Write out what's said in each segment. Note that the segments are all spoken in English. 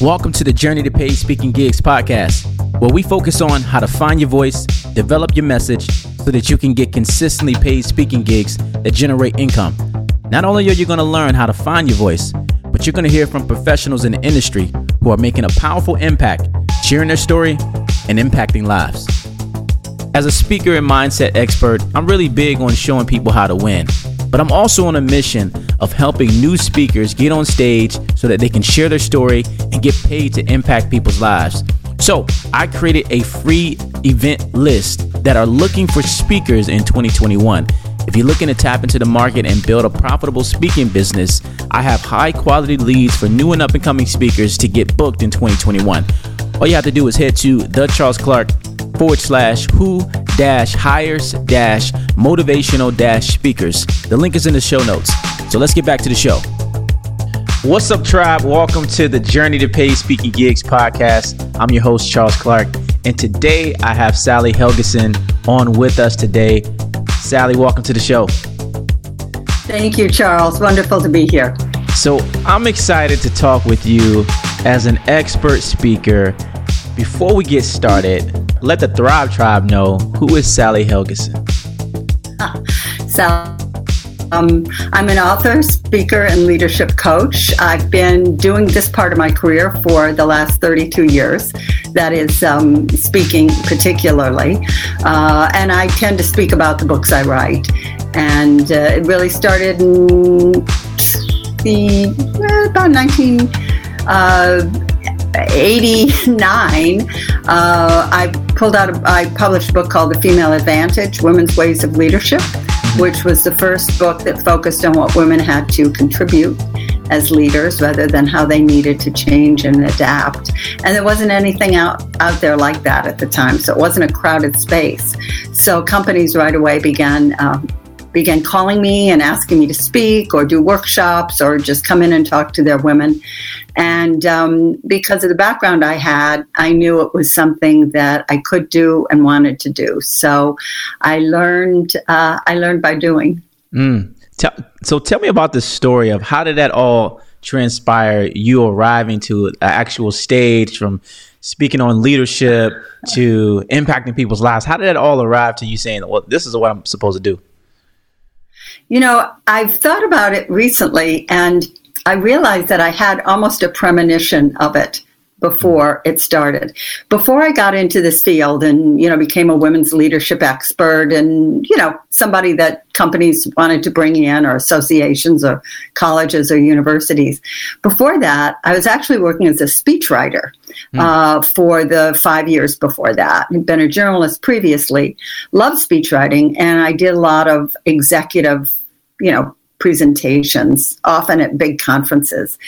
Welcome to the Journey to Paid Speaking Gigs podcast, where we focus on how to find your voice, develop your message, so that you can get consistently paid speaking gigs that generate income. Not only are you going to learn how to find your voice, but you're going to hear from professionals in the industry who are making a powerful impact, sharing their story, and impacting lives. As a speaker and mindset expert, I'm really big on showing people how to win. But I'm also on a mission of helping new speakers get on stage so that they can share their story and get paid to impact people's lives. So I created a free event list that are looking for speakers in 2021. If you're looking to tap into the market and build a profitable speaking business, I have high quality leads for new and up and coming speakers to get booked in 2021. All you have to do is head to the Charles Clark forward slash who dash hires dash motivational dash speakers. The link is in the show notes. So let's get back to the show. What's up, tribe? Welcome to the Journey to Pay Speaking Gigs podcast. I'm your host, Charles Clark, and today I have Sally Helgesen on with us today. Sally, welcome to the show. Thank you, Charles. Wonderful to be here. So, I'm excited to talk with you as an expert speaker. Before we get started, let the Thrive Tribe know who is Sally Helgesen. Sally. Um, I'm an author, speaker, and leadership coach. I've been doing this part of my career for the last 32 years. That is um, speaking particularly. Uh, and I tend to speak about the books I write. And uh, it really started in the uh, about 19. Uh, 89, uh, I pulled out, a, I published a book called The Female Advantage Women's Ways of Leadership, which was the first book that focused on what women had to contribute as leaders rather than how they needed to change and adapt. And there wasn't anything out, out there like that at the time, so it wasn't a crowded space. So companies right away began. Um, began calling me and asking me to speak or do workshops or just come in and talk to their women. And um, because of the background I had, I knew it was something that I could do and wanted to do. So I learned. Uh, I learned by doing. Mm. Tell, so tell me about the story of how did that all transpire? You arriving to an actual stage from speaking on leadership to impacting people's lives. How did that all arrive to you saying, "Well, this is what I'm supposed to do"? You know, I've thought about it recently and I realized that I had almost a premonition of it before it started. Before I got into this field and, you know, became a women's leadership expert and, you know, somebody that companies wanted to bring in or associations or colleges or universities. Before that, I was actually working as a speechwriter mm. uh, for the five years before that. I'd been a journalist previously, loved speechwriting, and I did a lot of executive, you know, presentations, often at big conferences.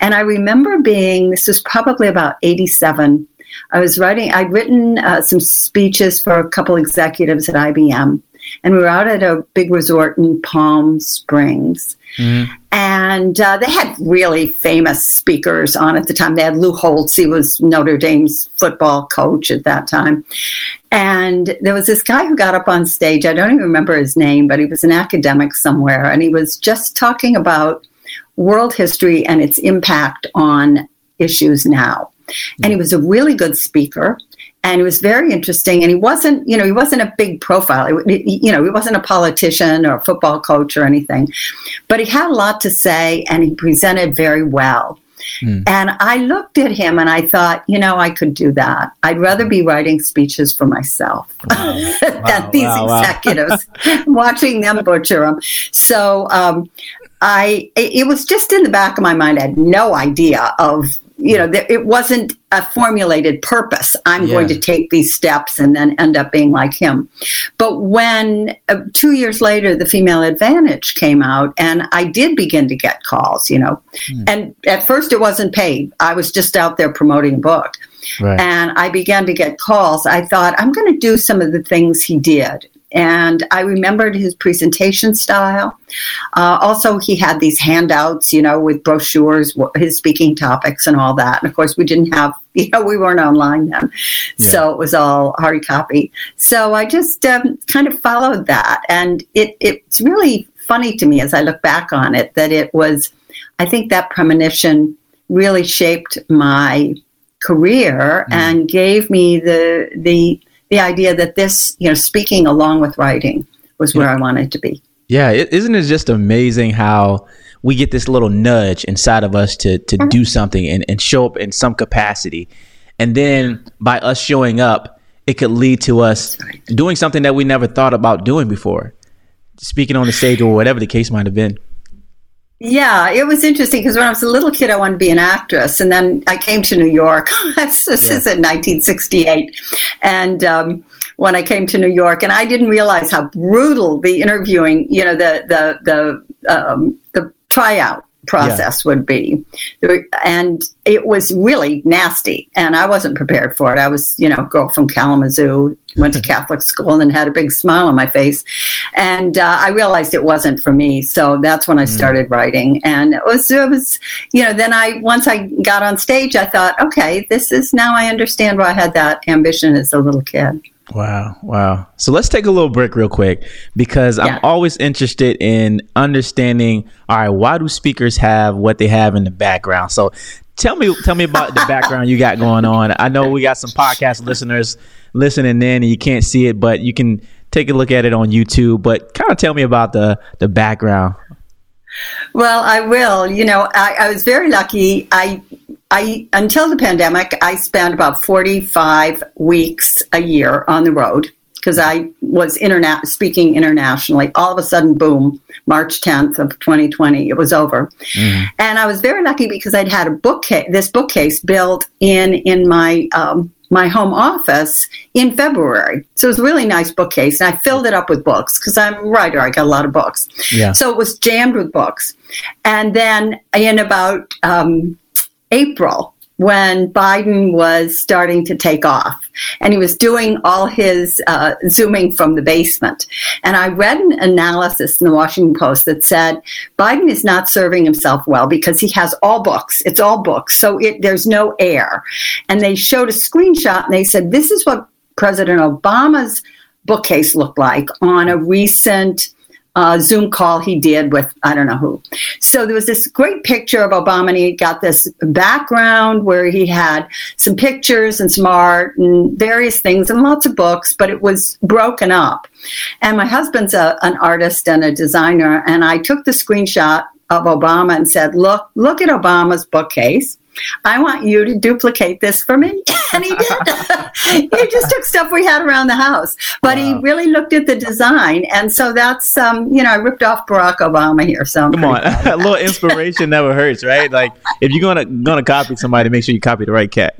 And I remember being, this was probably about 87. I was writing, I'd written uh, some speeches for a couple executives at IBM. And we were out at a big resort in Palm Springs. Mm-hmm. And uh, they had really famous speakers on at the time. They had Lou Holtz, he was Notre Dame's football coach at that time. And there was this guy who got up on stage. I don't even remember his name, but he was an academic somewhere. And he was just talking about world history and its impact on issues now. And he was a really good speaker and it was very interesting. And he wasn't you know he wasn't a big profile. You know he wasn't a politician or a football coach or anything. But he had a lot to say and he presented very well. Mm. and i looked at him and i thought you know i could do that. I'd rather be writing speeches for myself wow. than wow, these wow, executives watching them butcher them so um, I it was just in the back of my mind. I had no idea of you know, it wasn't a formulated purpose. I'm yeah. going to take these steps and then end up being like him. But when uh, two years later, the female advantage came out, and I did begin to get calls, you know, mm. and at first it wasn't paid. I was just out there promoting a book. Right. And I began to get calls. I thought, I'm going to do some of the things he did. And I remembered his presentation style. Uh, also, he had these handouts, you know, with brochures, his speaking topics, and all that. And of course, we didn't have, you know, we weren't online then. Yeah. So it was all hard copy. So I just um, kind of followed that. And it, it's really funny to me as I look back on it that it was, I think that premonition really shaped my career mm. and gave me the the the idea that this, you know, speaking along with writing was where yeah. I wanted to be. Yeah, isn't it just amazing how we get this little nudge inside of us to to uh-huh. do something and, and show up in some capacity. And then by us showing up, it could lead to us doing something that we never thought about doing before. Speaking on the stage or whatever the case might have been. Yeah, it was interesting because when I was a little kid, I wanted to be an actress, and then I came to New York. this yeah. is in 1968, and um, when I came to New York, and I didn't realize how brutal the interviewing, you know, the the the um, the tryout process yeah. would be. And it was really nasty. And I wasn't prepared for it. I was, you know, girl from Kalamazoo, went to Catholic school and had a big smile on my face. And uh, I realized it wasn't for me. So that's when I mm. started mm. writing. And it was, it was, you know, then I, once I got on stage, I thought, okay, this is now I understand why I had that ambition as a little kid. Wow, wow. So let's take a little break real quick because yeah. I'm always interested in understanding all right, why do speakers have what they have in the background? So tell me tell me about the background you got going on. I know we got some podcast listeners listening in and you can't see it, but you can take a look at it on YouTube, but kind of tell me about the the background. Well, I will. You know, I, I was very lucky. I I until the pandemic, I spent about 45 weeks a year on the road because I was interna- speaking internationally. All of a sudden, boom, March 10th of 2020, it was over. Mm. And I was very lucky because I'd had a bookcase, this bookcase built in in my um, my home office in February. So it was a really nice bookcase, and I filled it up with books because I'm a writer. I got a lot of books. Yeah. So it was jammed with books. And then in about um, April when Biden was starting to take off and he was doing all his uh, zooming from the basement. And I read an analysis in the Washington Post that said Biden is not serving himself well because he has all books. It's all books. So it, there's no air. And they showed a screenshot and they said, this is what President Obama's bookcase looked like on a recent uh, Zoom call he did with I don't know who. So there was this great picture of Obama, and he got this background where he had some pictures and some art and various things and lots of books, but it was broken up. And my husband's a, an artist and a designer, and I took the screenshot of Obama and said, "Look, look at Obama's bookcase." I want you to duplicate this for me. and he did. he just took stuff we had around the house, but wow. he really looked at the design. And so that's, um, you know, I ripped off Barack Obama here. So come on, a little inspiration never hurts, right? Like if you're gonna gonna copy somebody, make sure you copy the right cat.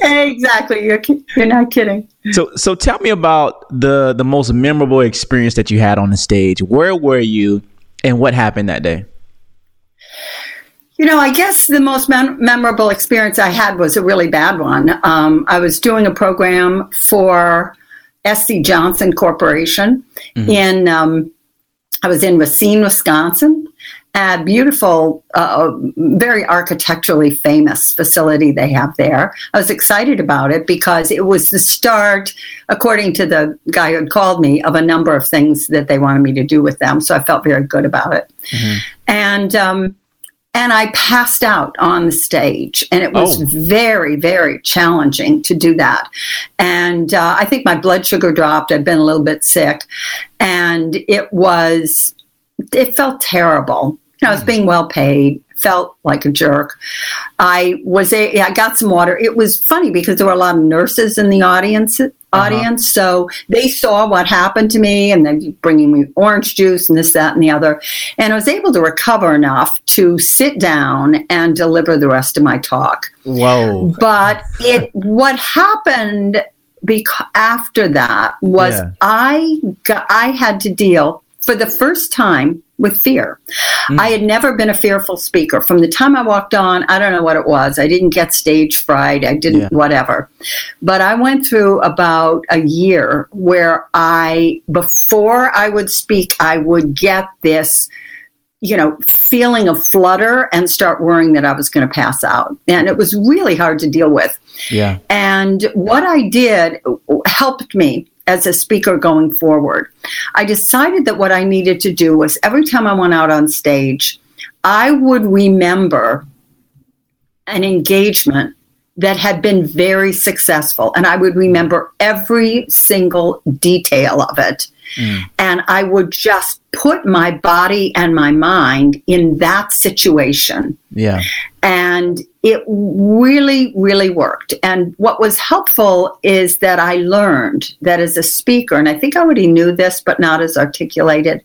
exactly. You're you're not kidding. So so tell me about the the most memorable experience that you had on the stage. Where were you, and what happened that day? You know, I guess the most mem- memorable experience I had was a really bad one. Um, I was doing a program for SC Johnson Corporation mm-hmm. in, um, I was in Racine, Wisconsin, a beautiful, uh, very architecturally famous facility they have there. I was excited about it because it was the start, according to the guy who had called me, of a number of things that they wanted me to do with them. So I felt very good about it. Mm-hmm. And, um, and I passed out on the stage, and it was oh. very, very challenging to do that. And uh, I think my blood sugar dropped. I'd been a little bit sick, and it was, it felt terrible. You know, I was hmm. being well paid, felt like a jerk. I was a, I got some water. It was funny because there were a lot of nurses in the audience uh-huh. audience. So they saw what happened to me and then bringing me orange juice and this, that, and the other. And I was able to recover enough to sit down and deliver the rest of my talk. Whoa. But it, what happened because after that was yeah. I got, I had to deal for the first time with fear. Mm. I had never been a fearful speaker. From the time I walked on, I don't know what it was. I didn't get stage fright. I didn't, yeah. whatever. But I went through about a year where I, before I would speak, I would get this you know, feeling of flutter and start worrying that I was going to pass out. And it was really hard to deal with. Yeah. And what I did helped me as a speaker going forward. I decided that what I needed to do was every time I went out on stage, I would remember an engagement that had been very successful. And I would remember every single detail of it. Mm. And I would just put my body and my mind in that situation. Yeah. And it really, really worked. And what was helpful is that I learned that as a speaker, and I think I already knew this, but not as articulated,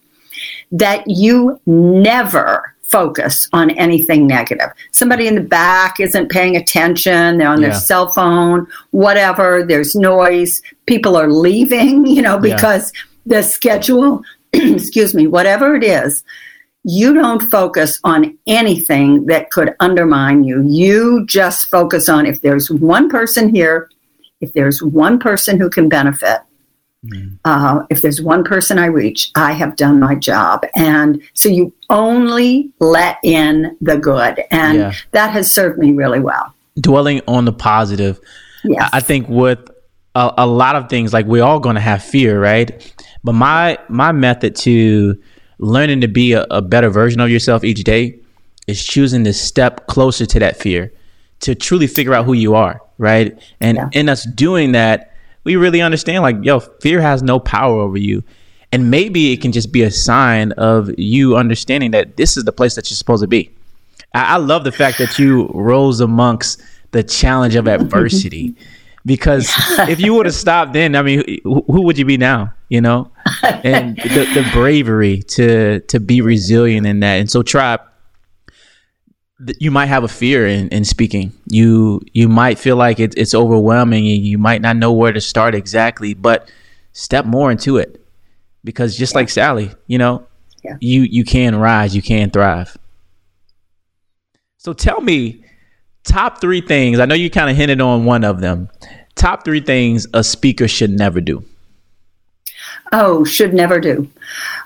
that you never focus on anything negative. Somebody in the back isn't paying attention, they're on their yeah. cell phone, whatever, there's noise, people are leaving, you know, because yeah. the schedule, excuse me, whatever it is, you don't focus on anything that could undermine you. You just focus on if there's one person here, if there's one person who can benefit, Mm. Uh, if there's one person I reach, I have done my job. And so you only let in the good. And yeah. that has served me really well. Dwelling on the positive. Yes. I think with a, a lot of things, like we're all going to have fear, right? But my my method to learning to be a, a better version of yourself each day is choosing to step closer to that fear, to truly figure out who you are, right? And yeah. in us doing that, we really understand like, yo, fear has no power over you. And maybe it can just be a sign of you understanding that this is the place that you're supposed to be. I, I love the fact that you rose amongst the challenge of adversity. Because if you would have stopped then, I mean, who, who, would you be now? You know, and the, the bravery to to be resilient in that. And so, tribe, you might have a fear in, in speaking. You you might feel like it, it's overwhelming and you might not know where to start exactly, but step more into it because just yeah. like Sally, you know, yeah. you you can rise, you can thrive. So tell me, top three things. I know you kind of hinted on one of them. Top three things a speaker should never do. Oh, should never do.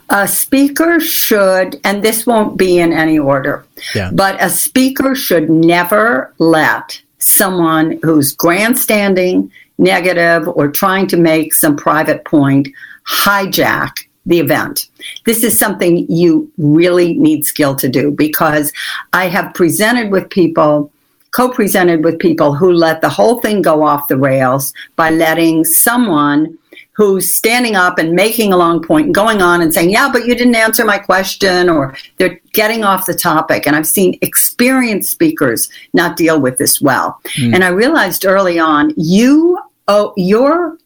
A speaker should, and this won't be in any order, yeah. but a speaker should never let someone who's grandstanding, negative, or trying to make some private point hijack the event. This is something you really need skill to do because I have presented with people co presented with people who let the whole thing go off the rails by letting someone who's standing up and making a long point and going on and saying, Yeah, but you didn't answer my question, or they're getting off the topic. And I've seen experienced speakers not deal with this well. Mm. And I realized early on, you oh your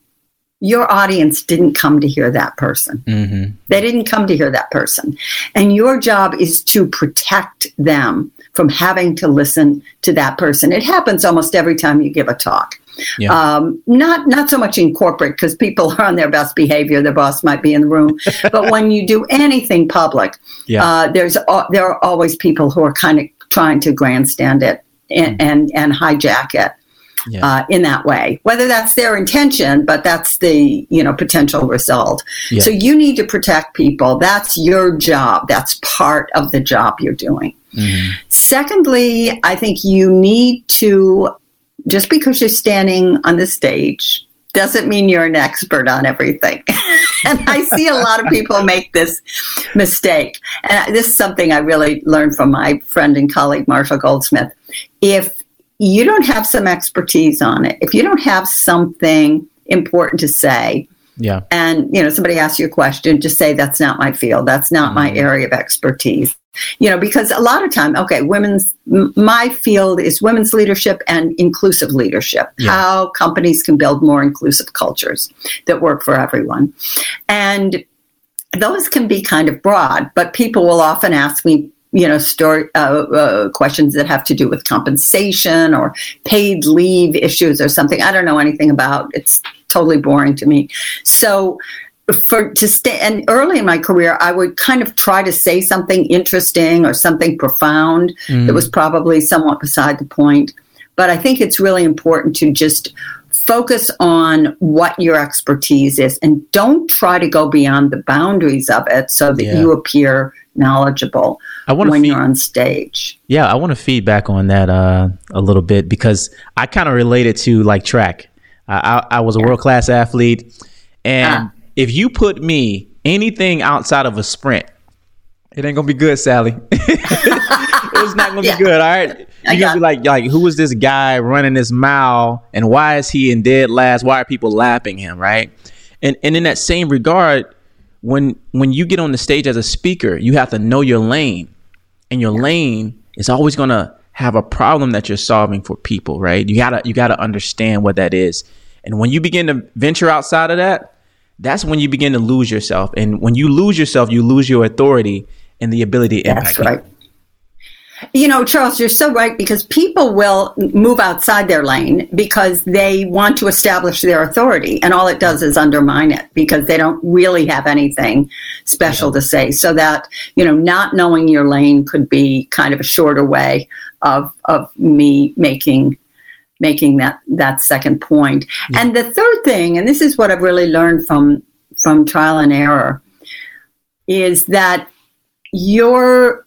your audience didn't come to hear that person. Mm-hmm. They didn't come to hear that person. And your job is to protect them from having to listen to that person. It happens almost every time you give a talk. Yeah. Um, not not so much in corporate because people are on their best behavior. Their boss might be in the room, but when you do anything public, yeah. uh, there's uh, there are always people who are kind of trying to grandstand it and mm. and, and hijack it. Yeah. Uh, in that way, whether that's their intention, but that's the you know potential result. Yeah. So you need to protect people. That's your job. That's part of the job you're doing. Mm-hmm. Secondly, I think you need to just because you're standing on the stage doesn't mean you're an expert on everything. and I see a lot of people make this mistake. And this is something I really learned from my friend and colleague, Marshall Goldsmith. If you don't have some expertise on it, if you don't have something important to say, yeah. And, you know, somebody asks you a question, just say, that's not my field. That's not mm-hmm. my area of expertise you know because a lot of time okay women's my field is women's leadership and inclusive leadership yeah. how companies can build more inclusive cultures that work for everyone and those can be kind of broad but people will often ask me you know story uh, uh, questions that have to do with compensation or paid leave issues or something i don't know anything about it's totally boring to me so for to stay and early in my career i would kind of try to say something interesting or something profound mm. that was probably somewhat beside the point but i think it's really important to just focus on what your expertise is and don't try to go beyond the boundaries of it so that yeah. you appear knowledgeable I when feed, you're on stage. Yeah, I want to feedback on that uh, a little bit because I kind of related to like track. I, I, I was a yeah. world class athlete, and ah if you put me anything outside of a sprint, It ain't gonna be good, Sally. it's not gonna yeah. be good. All right, you're gonna be like, like, who is this guy running this mile, and why is he in dead last? Why are people lapping him? Right, and and in that same regard, when when you get on the stage as a speaker, you have to know your lane, and your lane is always gonna have a problem that you're solving for people. Right, you gotta you gotta understand what that is, and when you begin to venture outside of that, that's when you begin to lose yourself, and when you lose yourself, you lose your authority and the ability to impact. That's right. People. You know, Charles, you're so right because people will move outside their lane because they want to establish their authority, and all it does is undermine it because they don't really have anything special to say. So that you know, not knowing your lane could be kind of a shorter way of of me making making that that second point. Yeah. And the third thing, and this is what I've really learned from from trial and error, is that your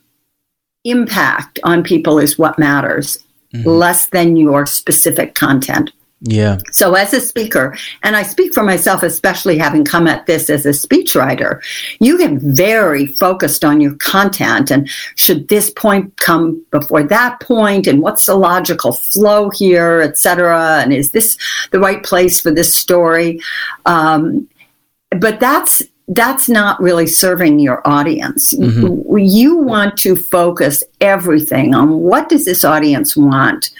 impact on people is what matters, mm-hmm. less than your specific content. Yeah. So as a speaker, and I speak for myself, especially having come at this as a speechwriter, you get very focused on your content and should this point come before that point and what's the logical flow here, etc. And is this the right place for this story? Um, but that's that's not really serving your audience. Mm-hmm. You want to focus everything on what does this audience want?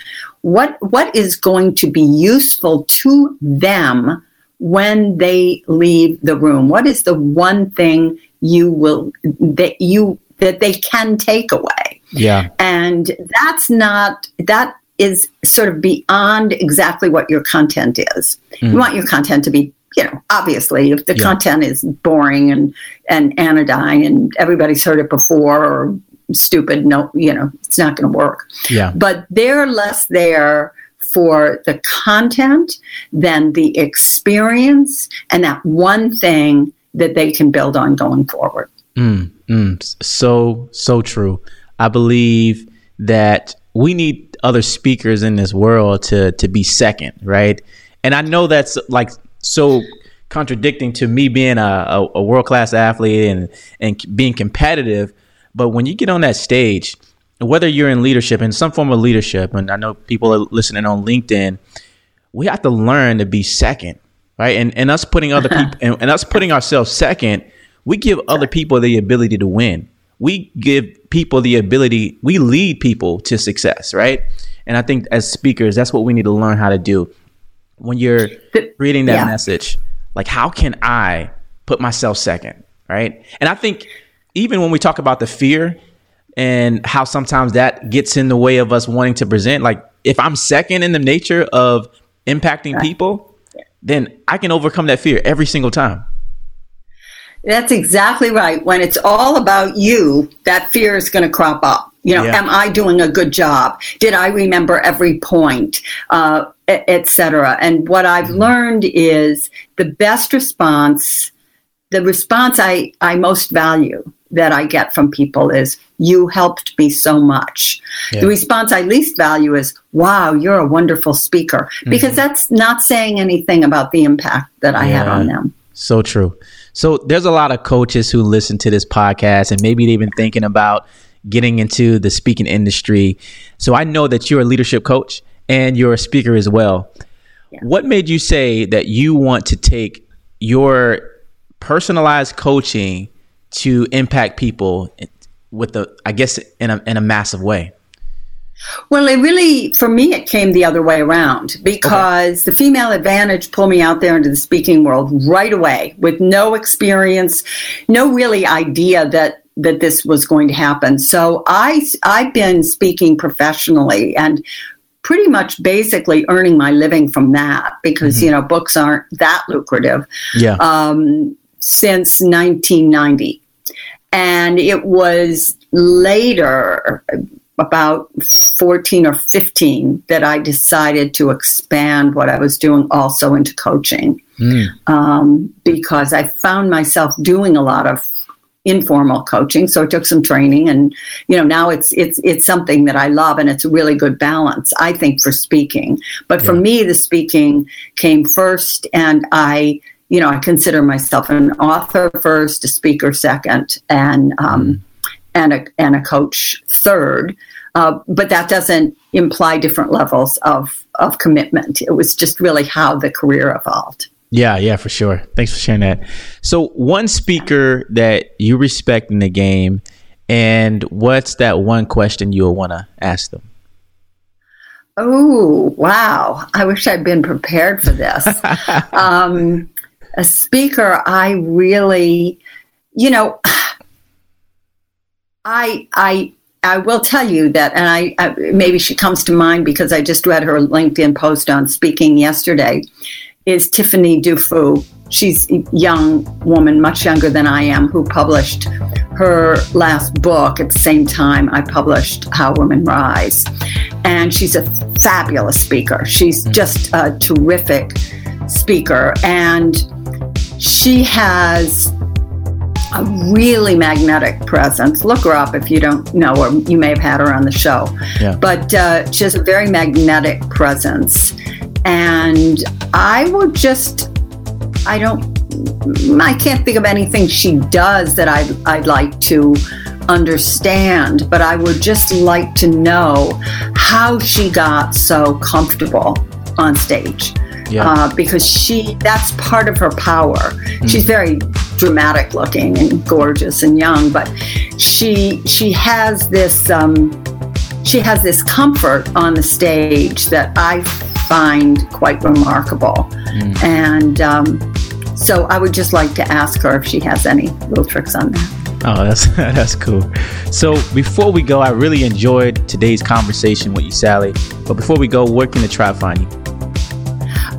What what is going to be useful to them when they leave the room? What is the one thing you will that you that they can take away? Yeah. And that's not that is sort of beyond exactly what your content is. Mm. You want your content to be you know, obviously, if the yeah. content is boring and and anodyne and everybody's heard it before or stupid, no, you know, it's not going to work. Yeah. But they're less there for the content than the experience and that one thing that they can build on going forward. Mm, mm, so so true. I believe that we need other speakers in this world to to be second, right? And I know that's like so contradicting to me being a, a, a world class athlete and and being competitive. But when you get on that stage, whether you're in leadership, in some form of leadership, and I know people are listening on LinkedIn, we have to learn to be second, right? And and us putting other people and, and us putting ourselves second, we give other people the ability to win. We give people the ability. We lead people to success, right? And I think as speakers, that's what we need to learn how to do when you're reading that yeah. message like how can i put myself second right and i think even when we talk about the fear and how sometimes that gets in the way of us wanting to present like if i'm second in the nature of impacting right. people then i can overcome that fear every single time that's exactly right when it's all about you that fear is going to crop up you know, yeah. am I doing a good job? Did I remember every point, uh, etc. And what I've mm-hmm. learned is the best response, the response I, I most value that I get from people is, you helped me so much. Yeah. The response I least value is, wow, you're a wonderful speaker, because mm-hmm. that's not saying anything about the impact that I yeah. had on them. So true. So there's a lot of coaches who listen to this podcast and maybe they've been thinking about getting into the speaking industry. So I know that you're a leadership coach and you're a speaker as well. Yeah. What made you say that you want to take your personalized coaching to impact people with the, I guess, in a, in a massive way? Well, it really, for me, it came the other way around because okay. the female advantage pulled me out there into the speaking world right away with no experience, no really idea that that this was going to happen. So I I've been speaking professionally and pretty much basically earning my living from that because mm-hmm. you know books aren't that lucrative. Yeah. Um, since 1990, and it was later about 14 or 15 that I decided to expand what I was doing also into coaching mm. um, because I found myself doing a lot of informal coaching so it took some training and you know now it's it's it's something that i love and it's a really good balance i think for speaking but yeah. for me the speaking came first and i you know i consider myself an author first a speaker second and um, mm. and a and a coach third. Uh, but that doesn't imply different levels of of commitment. It was just really how the career evolved. Yeah, yeah, for sure. Thanks for sharing that. So, one speaker that you respect in the game, and what's that one question you'll want to ask them? Oh, wow. I wish I'd been prepared for this. um, a speaker, I really, you know, I, I, I will tell you that, and I, I, maybe she comes to mind because I just read her LinkedIn post on speaking yesterday is Tiffany Dufu. She's a young woman, much younger than I am, who published her last book at the same time I published How Women Rise. And she's a fabulous speaker. She's just a terrific speaker. And she has a really magnetic presence. Look her up if you don't know, her. you may have had her on the show. Yeah. But uh, she has a very magnetic presence. And I would just, I don't, I can't think of anything she does that I'd, I'd like to understand, but I would just like to know how she got so comfortable on stage. Yeah. Uh, because she that's part of her power. Mm. She's very dramatic looking and gorgeous and young, but she she has this um, she has this comfort on the stage that I find quite remarkable. Mm. And um, so I would just like to ask her if she has any little tricks on that. Oh, that's that's cool. So before we go, I really enjoyed today's conversation with you, Sally. But before we go, where can the tribe find you?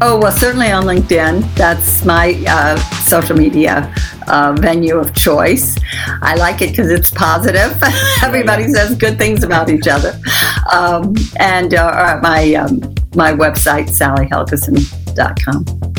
Oh well, certainly on LinkedIn. That's my uh, social media uh, venue of choice. I like it because it's positive. Everybody says good things about each other. Um, and uh, my um, my website, sallyhelgesen.com.